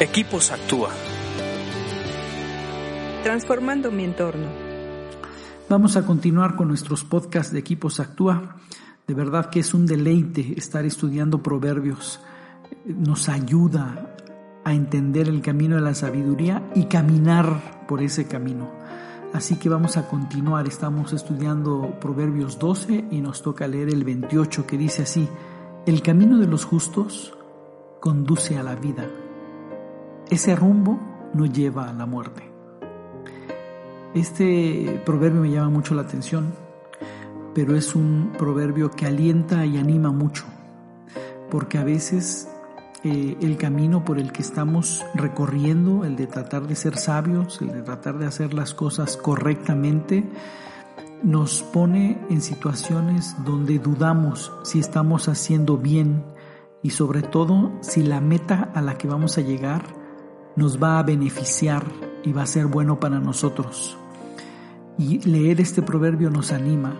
Equipos Actúa. Transformando mi entorno. Vamos a continuar con nuestros podcasts de Equipos Actúa. De verdad que es un deleite estar estudiando proverbios. Nos ayuda a entender el camino de la sabiduría y caminar por ese camino. Así que vamos a continuar. Estamos estudiando Proverbios 12 y nos toca leer el 28 que dice así, el camino de los justos conduce a la vida ese rumbo no lleva a la muerte. Este proverbio me llama mucho la atención, pero es un proverbio que alienta y anima mucho, porque a veces eh, el camino por el que estamos recorriendo, el de tratar de ser sabios, el de tratar de hacer las cosas correctamente, nos pone en situaciones donde dudamos si estamos haciendo bien y sobre todo si la meta a la que vamos a llegar nos va a beneficiar y va a ser bueno para nosotros. Y leer este proverbio nos anima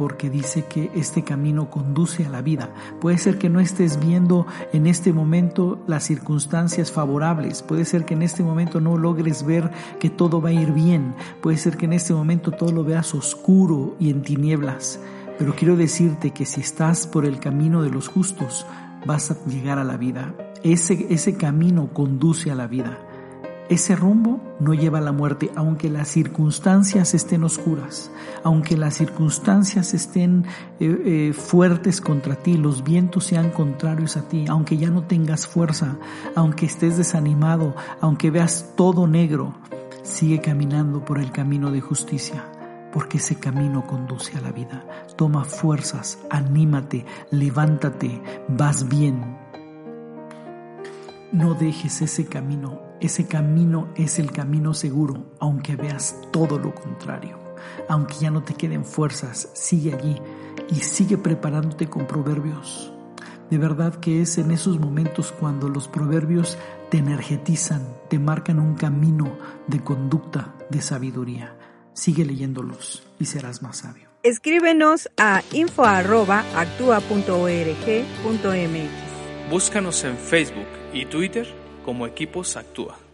porque dice que este camino conduce a la vida. Puede ser que no estés viendo en este momento las circunstancias favorables, puede ser que en este momento no logres ver que todo va a ir bien, puede ser que en este momento todo lo veas oscuro y en tinieblas, pero quiero decirte que si estás por el camino de los justos, vas a llegar a la vida. Ese, ese camino conduce a la vida. Ese rumbo no lleva a la muerte, aunque las circunstancias estén oscuras, aunque las circunstancias estén eh, eh, fuertes contra ti, los vientos sean contrarios a ti, aunque ya no tengas fuerza, aunque estés desanimado, aunque veas todo negro, sigue caminando por el camino de justicia, porque ese camino conduce a la vida. Toma fuerzas, anímate, levántate, vas bien, no dejes ese camino. Ese camino es el camino seguro, aunque veas todo lo contrario. Aunque ya no te queden fuerzas, sigue allí y sigue preparándote con proverbios. De verdad que es en esos momentos cuando los proverbios te energetizan, te marcan un camino de conducta, de sabiduría. Sigue leyéndolos y serás más sabio. Escríbenos a info.actua.org.mx. Búscanos en Facebook y Twitter como Equipos Actúa.